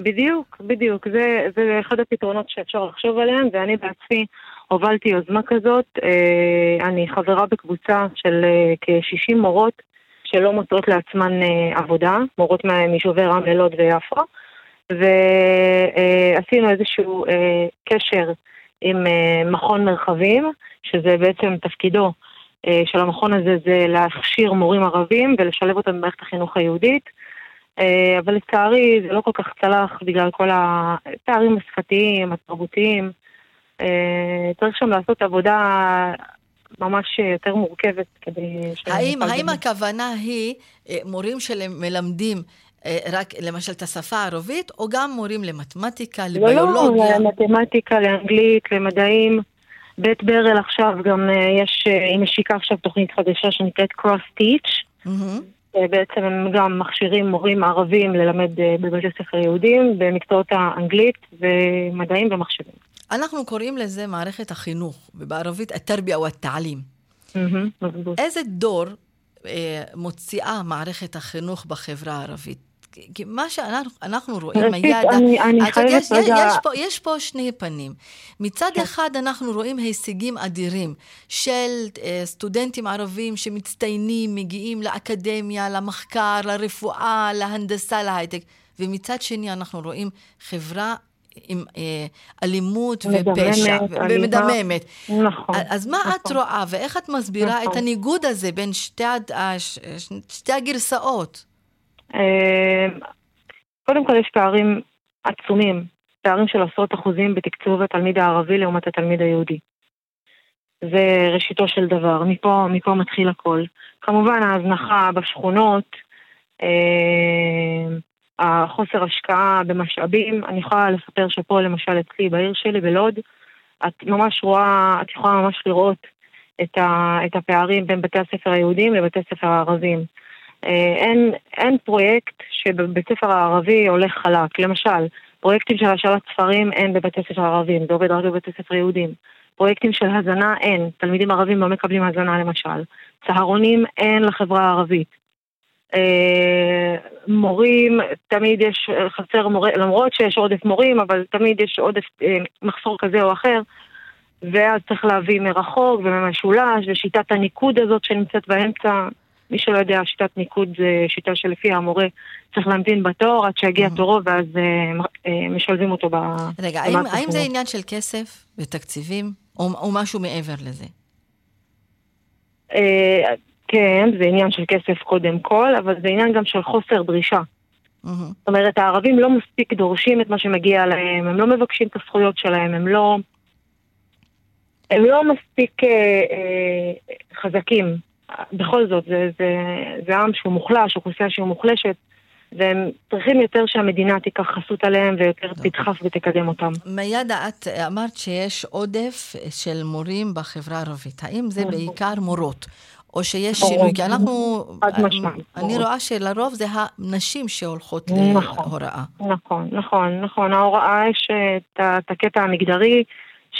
בדיוק, בדיוק. זה, זה אחד הפתרונות שאפשר לחשוב עליהם, ואני בעצמי הובלתי יוזמה כזאת. אה, אני חברה בקבוצה של אה, כ-60 מורות שלא מוצאות לעצמן אה, עבודה, מורות מה- מיישובי רמלה, לוד ויפו, ועשינו איזשהו קשר עם אה, מכון מרחבים, שזה בעצם תפקידו אה, של המכון הזה זה להכשיר מורים ערבים ולשלב אותם במערכת החינוך היהודית. אה, אבל לצערי זה לא כל כך צלח בגלל כל הפערים השפתיים, התרבותיים. צריך שם לעשות עבודה ממש יותר מורכבת כדי... האם, האם הכוונה היא מורים שמלמדים רק למשל את השפה הערבית, או גם מורים למתמטיקה, לא, לא, לביולוגיה? למתמטיקה, לאנגלית, למדעים. בית ברל עכשיו גם אה, יש, אה, היא משיקה עכשיו תוכנית חדשה שנקראת Cross Teach. אה, בעצם הם גם מכשירים מורים ערבים ללמד אה, בבתי ספר יהודים במקצועות האנגלית ומדעים ומחשבים. אנחנו קוראים לזה מערכת החינוך, ובערבית התרביה. מהמם, מזבוט. איזה דור אה, מוציאה מערכת החינוך בחברה הערבית? כי- מה שאנחנו אנחנו רואים, הידע... אני- אני את חייבת יש, רגע- יש, פה, יש פה שני פנים. מצד אחד אנחנו רואים הישגים אדירים של אה, סטודנטים ערבים שמצטיינים, מגיעים לאקדמיה, למחקר, לרפואה, להנדסה, להייטק. ומצד שני אנחנו רואים חברה עם אה, אלימות ופשע. ומדממת. נכון. אז מה את נכון. רואה, ואיך את מסבירה את נכון. הניגוד הזה בין שתי, שתי הגרסאות? אה, קודם כל יש פערים עצומים, פערים של עשרות אחוזים בתקצוב התלמיד הערבי לעומת התלמיד היהודי. זה ראשיתו של דבר, מפה, מפה מתחיל הכל. כמובן ההזנחה בשכונות, אה, החוסר השקעה במשאבים. אני יכולה לספר שפה למשל אצלי בעיר שלי בלוד, את ממש רואה, את יכולה ממש לראות את, ה, את הפערים בין בתי הספר היהודיים לבתי הספר הערבים. אה, אין, אין פרויקט שבבית ספר הערבי הולך חלק. למשל, פרויקטים של השאלת ספרים אין בבתי ספר ערבים, זה עובד רק בבתי ספר יהודים. פרויקטים של הזנה אין, תלמידים ערבים לא מקבלים הזנה למשל. צהרונים אין לחברה הערבית. אה, מורים, תמיד יש אה, חסר מורה, למרות שיש עודף מורים, אבל תמיד יש עודף מחסור כזה או אחר. ואז צריך להביא מרחוק וממשולש, ושיטת הניקוד הזאת שנמצאת באמצע, מי שלא יודע, שיטת ניקוד זה שיטה שלפיה המורה צריך להמתין בתור עד שיגיע תורו, ואז אה, אה, משלבים אותו ב... רגע, האם, במערכת האם זה. עניין של כסף ותקציבים, או, או משהו מעבר לזה? אה, כן, זה עניין של כסף קודם כל, אבל זה עניין גם של חוסר דרישה. מהמם. זאת אומרת, הערבים לא מספיק דורשים את מה שמגיע להם, הם לא מבקשים את הזכויות שלהם, הם לא... הם לא מספיק אה, אה, חזקים. בכל זאת, זה, זה, זה עם שהוא מוחלש, אוכלוסייה שהיא מוחלשת, והם צריכים יותר שהמדינה תיקח חסות עליהם ויותר תדחף ותקדם אותם. מיאדה, את אמרת שיש עודף של מורים בחברה הערבית. האם זה נכון. בעיקר מורות? או שיש. שינוי? כי אנחנו... חד משמעית, אני. רואה שלרוב זה הנשים שהולכות נכון. להוראה. נכון, נכון, נכון. ההוראה יש את הקטע המגדרי,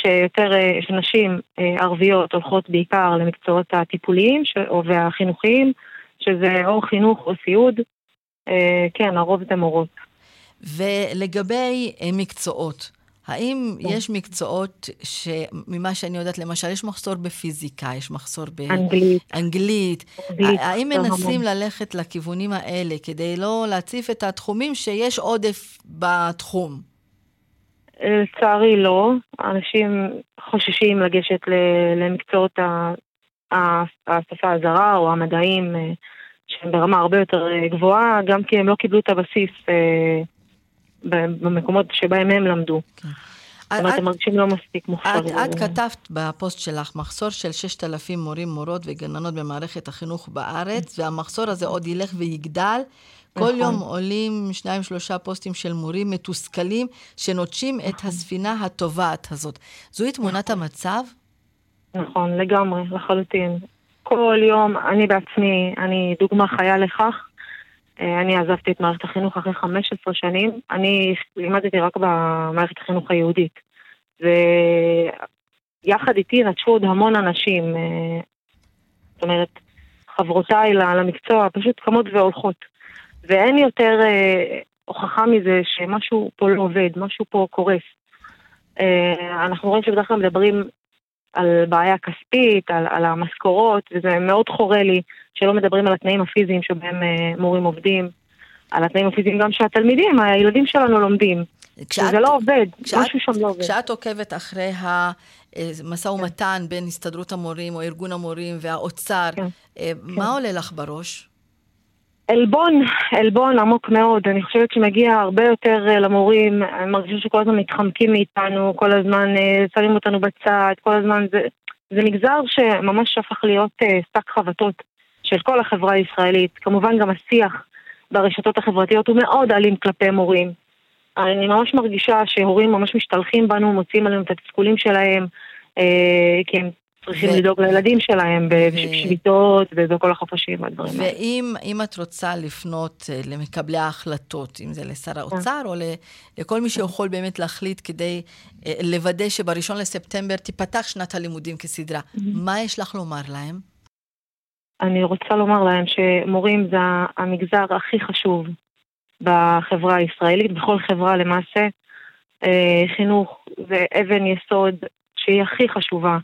שיותר אה, שנשים אה, ערביות הולכות בעיקר למקצועות הטיפוליים והחינוכיים, שזה או חינוך או סיעוד. אה, כן, הרוב זה מורות. ולגבי מקצועות, האם כן. יש מקצועות שממה שאני יודעת, למשל, יש מחסור בפיזיקה, יש מחסור אנגלית, באנגלית, אנגלית, האם מנסים. ללכת לכיוונים האלה כדי לא להציף את התחומים שיש עודף בתחום? לצערי לא. אנשים חוששים לגשת למקצועות השפה הזרה או המדעים אה, שהם ברמה הרבה יותר אה, גבוהה, גם כי הם לא קיבלו את הבסיס אה, במקומות שבהם הם למדו. אומרת, את- הם מרגישים לא מספיק מוכשרים. את כתבת בפוסט שלך מחסור של 6,000 מורים, מורות וגננות במערכת החינוך בארץ, והמחסור הזה עוד ילך ויגדל. כל נכון. יום עולים שניים, שלושה פוסטים של מורים מתוסכלים שנוטשים את הספינה הטובעת הזאת. זוהי תמונת המצב? נכון, לגמרי, לחלוטין. כל יום, אני בעצמי, אני דוגמה חיה לכך. אה, אני עזבתי את מערכת החינוך אחרי 15 שנים. אני לימדתי רק במערכת החינוך היהודית. ויחד איתי נטשו עוד המון אנשים. אה, זאת אומרת, חברותיי למקצוע פשוט קמות והולכות. ואין יותר אה, הוכחה מזה שמשהו פה לא עובד, משהו פה קורס. אה, אנחנו רואים שבדרך כלל מדברים על בעיה כספית, על, על המשכורות, וזה מאוד חורה לי שלא מדברים על התנאים הפיזיים שבהם אה, מורים עובדים, על התנאים הפיזיים גם שהתלמידים, הילדים שלנו לומדים. כשאת- זה לא עובד, כשאת- משהו שם לא עובד. כשאת עוקבת אחרי המשא ומתן בין הסתדרות המורים או ארגון המורים והאוצר, כן, אה, מה עולה לך בראש? עלבון, עלבון עמוק מאוד. אני חושבת שמגיע הרבה יותר אה, למורים, אני מרגישה שכל הזמן מתחמקים מאיתנו, כל הזמן אה, שמים אותנו בצד, כל הזמן זה... זה מגזר שממש הפך להיות אה, שק חבטות של כל החברה הישראלית. כמובן גם השיח ברשתות החברתיות הוא מאוד אלים כלפי מורים. אני ממש מרגישה שהורים ממש משתלחים בנו, מוציאים עלינו את התסכולים שלהם, כי הם צריכים ו- לדאוג לילדים שלהם ו- בשביתות ובכל החופשים והדברים האלה. ואם אם את רוצה לפנות אה, למקבלי ההחלטות, אם זה לשר האוצר או לכל מי שיכול באמת להחליט כדי אה, לוודא שבראשון לספטמבר תיפתח שנת הלימודים כסדרה, מה יש לך לומר להם? אני רוצה לומר להם שמורים זה המגזר הכי חשוב בחברה הישראלית, בכל חברה למעשה. אה, חינוך זה אבן יסוד שהיא הכי חשובה.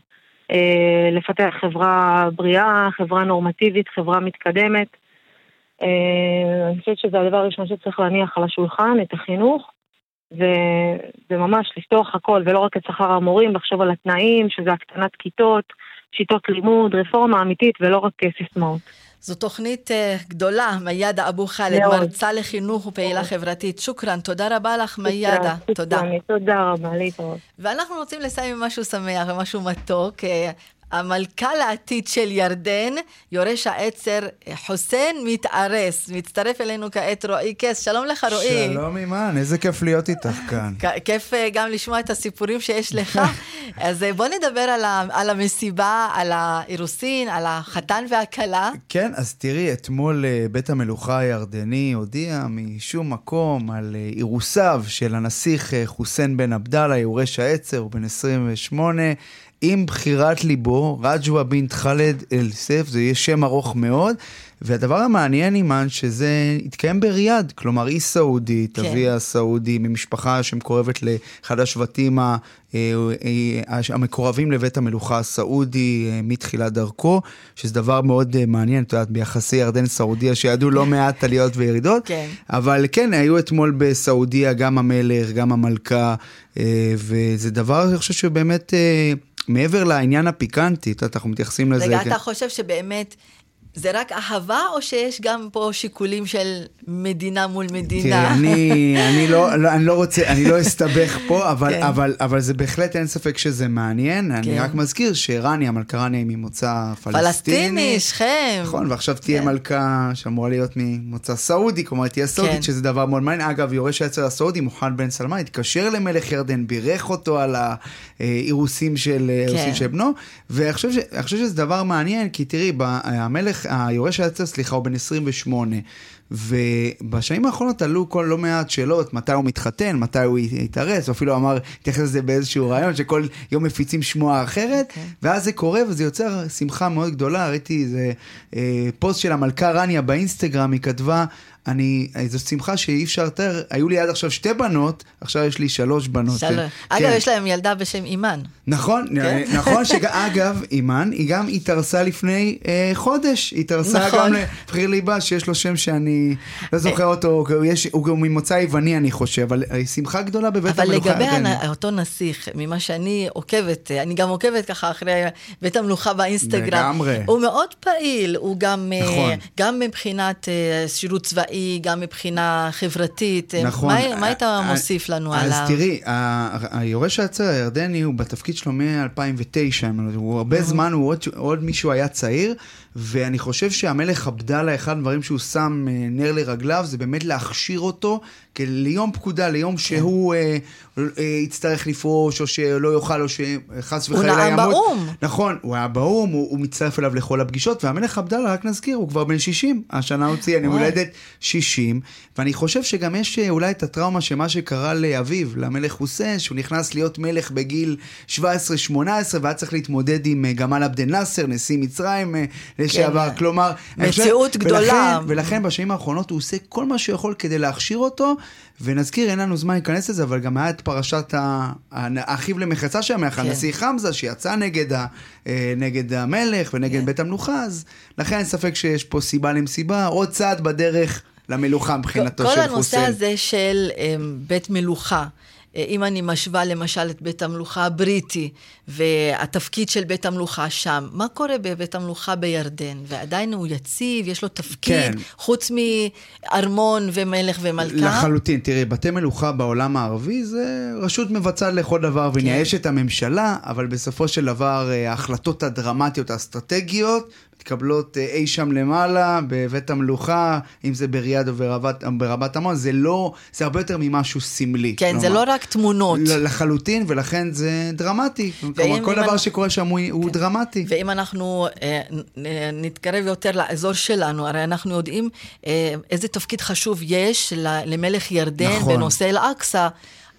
אה, לפתח חברה בריאה, חברה נורמטיבית, חברה מתקדמת. אה, אני חושבת שזה הדבר הראשון שצריך להניח על השולחן, את החינוך, ו- וממש לפתוח הכל, ולא רק את שכר המורים, לחשוב על התנאים, שזה הקטנת כיתות, שיטות לימוד, רפורמה אמיתית, ולא רק אה, סיסמאות. זו תוכנית אה, גדולה, מיידה אבו חאלד. מרצה לחינוך ופעילה חברתית. שוכרן, תודה רבה לך, מיידה. תודה. תודה. תודה רבה, להתראות. ואנחנו רוצים לסיים עם משהו שמח ומשהו מתוק. המלכה לעתיד של ירדן, יורש העצר חוסיין מתארס. מצטרף אלינו כעת רועי קס. שלום לך, רועי. שלום אימן, איזה כיף להיות איתך כאן. כיף אה, גם לשמוע את הסיפורים שיש לך. אז אה, בוא נדבר על, ה, על המסיבה, על האירוסין, על החתן והכלה. כן, אז תראי, אתמול אה, בית המלוכה הירדני הודיע משום מקום על אירוסיו של הנסיך חוסיין בן עבדאללה, יורש העצר, הוא בן 28, עם בחירת ליבו, רג'ווה בינת ח'אלד אל-סף, זה יהיה שם ארוך מאוד. והדבר המעניין, אימן, שזה התקיים בריאד, כלומר היא סעודית, כן. אביה סעודי, ממשפחה שמקורבת לאחד השבטים ה- אה, אה, המקורבים לבית המלוכה הסעודי אה, מתחילת דרכו, שזה דבר מאוד אה, מעניין, את יודעת, ביחסי ירדן-סעודיה, שידעו לא מעט עליות וירידות. כן. אבל כן, היו אתמול בסעודיה גם המלך, גם המלכה, אה, וזה דבר, אני חושב שבאמת, אה, מעבר לעניין הפיקנטי, את יודעת, אנחנו מתייחסים לזה. רגע. אתה חושב שבאמת זה רק אהבה, או שיש גם פה שיקולים של מדינה מול מדינה? תראה, אני, אני, לא, לא, אני לא רוצה, אני לא אסתבך פה, אבל, כן. אבל, אבל זה בהחלט אין ספק שזה מעניין. אני כן. רק מזכיר שרניה, המלכה רניה היא ממוצא פלסטיני. פלסטיני, שכם. נכון, ועכשיו תהיה כן. מלכה שאמורה להיות ממוצא סעודי, כלומר תהיה סעודית, כן. שזה דבר מאוד מעניין. אגב, יורש העצר הסעודי, מוחמד בן סלמן, התקשר למלך ירדן, בירך אותו על האירוסים של, האירוסים של בנו, ואני חושב, אני שזה דבר מעניין, כי תראי, המלך, היורש העצר, סליחה, הוא בן 28. ובשנים האחרונות עלו כל לא מעט שאלות, מתי הוא מתחתן, מתי הוא יתארס, הוא אפילו אמר, התייחס לזה באיזשהו רעיון, שכל יום מפיצים שמועה אחרת, אוקיי. ואז זה קורה וזה יוצר שמחה מאוד גדולה, ראיתי איזה אה, פוסט של המלכה רניה באינסטגרם, היא כתבה, אני, זו שמחה שאי אפשר יותר, היו לי עד עכשיו שתי בנות, עכשיו יש לי שלוש בנות. שלום. כן. אגב, יש להם ילדה בשם אימאן. נכון, כן? נכון שאגב, אימאן, היא גם התארסה לפני אה, חודש, התארסה נכון. גם לבחיר ליבה שיש לו שם שאני אני לא זוכר אותו, יש- הוא גם ממוצא יווני אני חושב, אבל אה, שמחה גדולה בבית אבל המלוכה לגבי הירדני. הנ- אותו נסיך, ממה שאני עוקבת, אני גם עוקבת ככה אחרי בית המלוכה באינסטגרם. לגמרי. הוא מאוד פעיל, הוא גם, אה, נכון. גם מבחינת אה, שירות צבאי, גם מבחינה חברתית. אה, נכון. מה, מה היית אה, מוסיף לנו אז עליו? תראי, ה- היורש העצר הירדני הוא בתפקיד שלו מ-2009, הוא הרבה זמן, הוא עוד, עוד מישהו היה צעיר, ואני חושב שהמלך עבדאללה, אחד הדברים שהוא שם אה, נר לרגליו, זה באמת להכשיר אותו ליום פקודה, ליום כן. שהוא אה, אה, יצטרך לפרוש, או שלא יוכל, או שחס הוא וחלילה נאם ימות. באו"ם. נכון, הוא היה באו"ם, הוא, הוא מצטרף אליו לכל הפגישות, והמלך עבדאללה, רק נזכיר, הוא כבר בן 60, השנה הוא ציין יום. הולדת 60, ואני חושב שגם יש אה, אולי את הטראומה שמה שקרה לאביו, למלך חוסיין, שהוא נכנס להיות מלך בגיל 17-18, והיה צריך להתמודד עם אה, גמל עבד אל-נאצר, נשיא מצרים אה, לשעבר, כן. כלומר... אני חושב- מציאות גדולה. ולכן, ולכן בשנים האחרונות הוא עושה כל מה שהוא יכול כדי להכשיר אותו, ונזכיר, אין לנו זמן להיכנס לזה, אבל גם היה את פרשת האחיו למחצה שם, כן. הנשיא חמזה, שיצא נגד, ה, אה, נגד המלך ונגד כן. בית המלוכה, אז לכן אין ספק שיש פה סיבה למסיבה, עוד צעד בדרך למלוכה מבחינתו כל של הנושא חוסיין. הזה של אמ, בית מלוכה, אה, אם אני משווה למשל את בית המלוכה הבריטי והתפקיד של בית המלוכה שם, מה קורה בבית המלוכה בירדן? ועדיין הוא יציב, יש לו תפקיד, כן. חוץ מארמון ומלך ומלכה? לחלוטין, תראי, בתי מלוכה בעולם הערבי זה רשות מבצעת לכל דבר, כן. מייאשת הממשלה, אבל בסופו של דבר אה, ההחלטות הדרמטיות, האסטרטגיות, מתקבלות אה, אי שם למעלה, בבית המלוכה, אם זה בריאד או ברבת, ברבת עמון, זה לא, זה הרבה יותר ממשהו סמלי. כן, זה כלומר, לא רק תמונות. לחלוטין, ולכן זה דרמטי. כלומר, כל דבר שקורה שם הוא, הוא דרמטי. ואם אנחנו אה, אה, נתקרב יותר לאזור שלנו, הרי אנחנו יודעים אה, איזה תפקיד חשוב יש למלך ירדן נכון. בנושא אל-אקצא.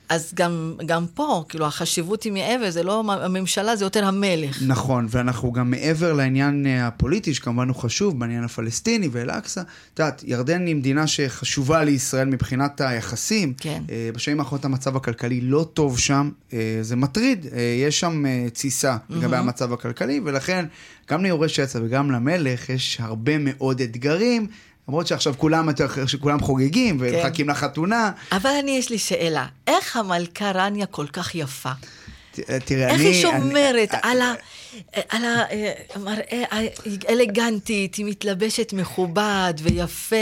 אז גם, גם פה, כאילו, החשיבות היא מעבר, זה לא הממשלה, זה יותר המלך. נכון, ואנחנו גם מעבר לעניין אה, הפוליטי, שכמובן הוא חשוב, בעניין הפלסטיני ואל-אקצא. את יודעת, ירדן היא מדינה שחשובה לישראל מבחינת היחסים. כן. אה, בשנים האחרונות המצב הכלכלי לא טוב שם, אה, זה מטריד, יש שם תסיסה לגבי המצב הכלכלי, ולכן גם ליורש עצה וגם למלך יש הרבה מאוד אתגרים. למרות שעכשיו כולם, שכולם חוגגים ומחכים לחתונה. אבל אני, יש לי שאלה, איך המלכה רניה כל כך יפה? תראה, איך אני... היא אני- שומרת על ה- על המראה האלגנטית, היא מתלבשת מכובד ויפה.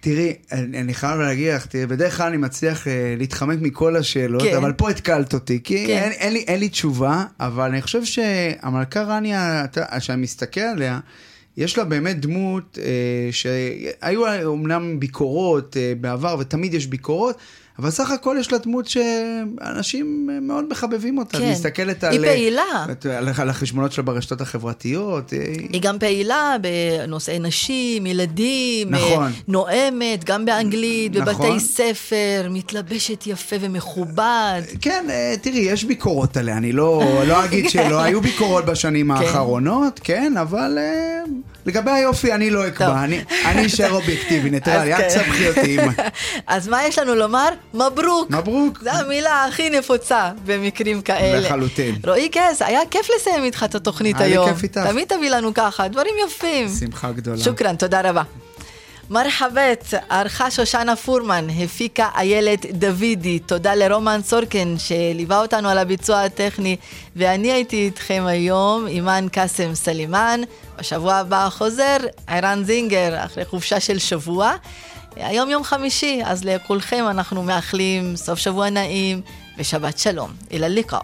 תראי, אני, אני חייב להגיד לך, תראי, בדרך כלל אני מצליח אה, להתחמק מכל השאלות, כן. אבל פה התקלת אותי, כי כן. אין, אין, לי, אין לי תשובה, אבל אני חושב שהמלכה רניה, אתה- שאני מסתכל עליה, יש לה באמת דמות אה, שהיו אומנם ביקורות אה, בעבר, ותמיד יש ביקורות, אבל סך הכל יש לה דמות שאנשים אה, מאוד מחבבים אותה. כן. היא מסתכלת היא על... פעילה. על, על החשבונות שלה ברשתות החברתיות. אה, היא גם פעילה בנושאי נשים, ילדים, נכון. אה, נואמת, גם באנגלית, נכון. בבתי ספר, מתלבשת יפה ומכובד. כן, אה, תראי, יש ביקורות עליה, אני לא, לא אגיד שלא, היו ביקורות בשנים האחרונות, כן, אבל אה, לגבי היופי אני לא. אקבע, אני אשאר אובייקטיבי, ניטרלי, כן. תסבכי אותי עם... אז מה יש לנו לומר? مبروك. مبروك. זו המילה הכי נפוצה במקרים כאלה. לחלוטין. רועי קס, היה כיף לסיים איתך את התוכנית היה לי היום. כיף איתך. תמיד תביא לנו ככה, דברים יפים. שמחה גדולה. شكرا, תודה רבה. מרחאבית, ערכה שושנה פורמן, הפיקה איילת דוידי, תודה לרומן סורקן שליווה אותנו על הביצוע הטכני, ואני הייתי איתכם היום, אימאן קאסם סלימאן, בשבוע הבא חוזר ערן זינגר, אחרי חופשה של שבוע. היום יום חמישי, אז לכולכם אנחנו מאחלים סוף שבוע נעים ושבת שלום. אילא ליקה.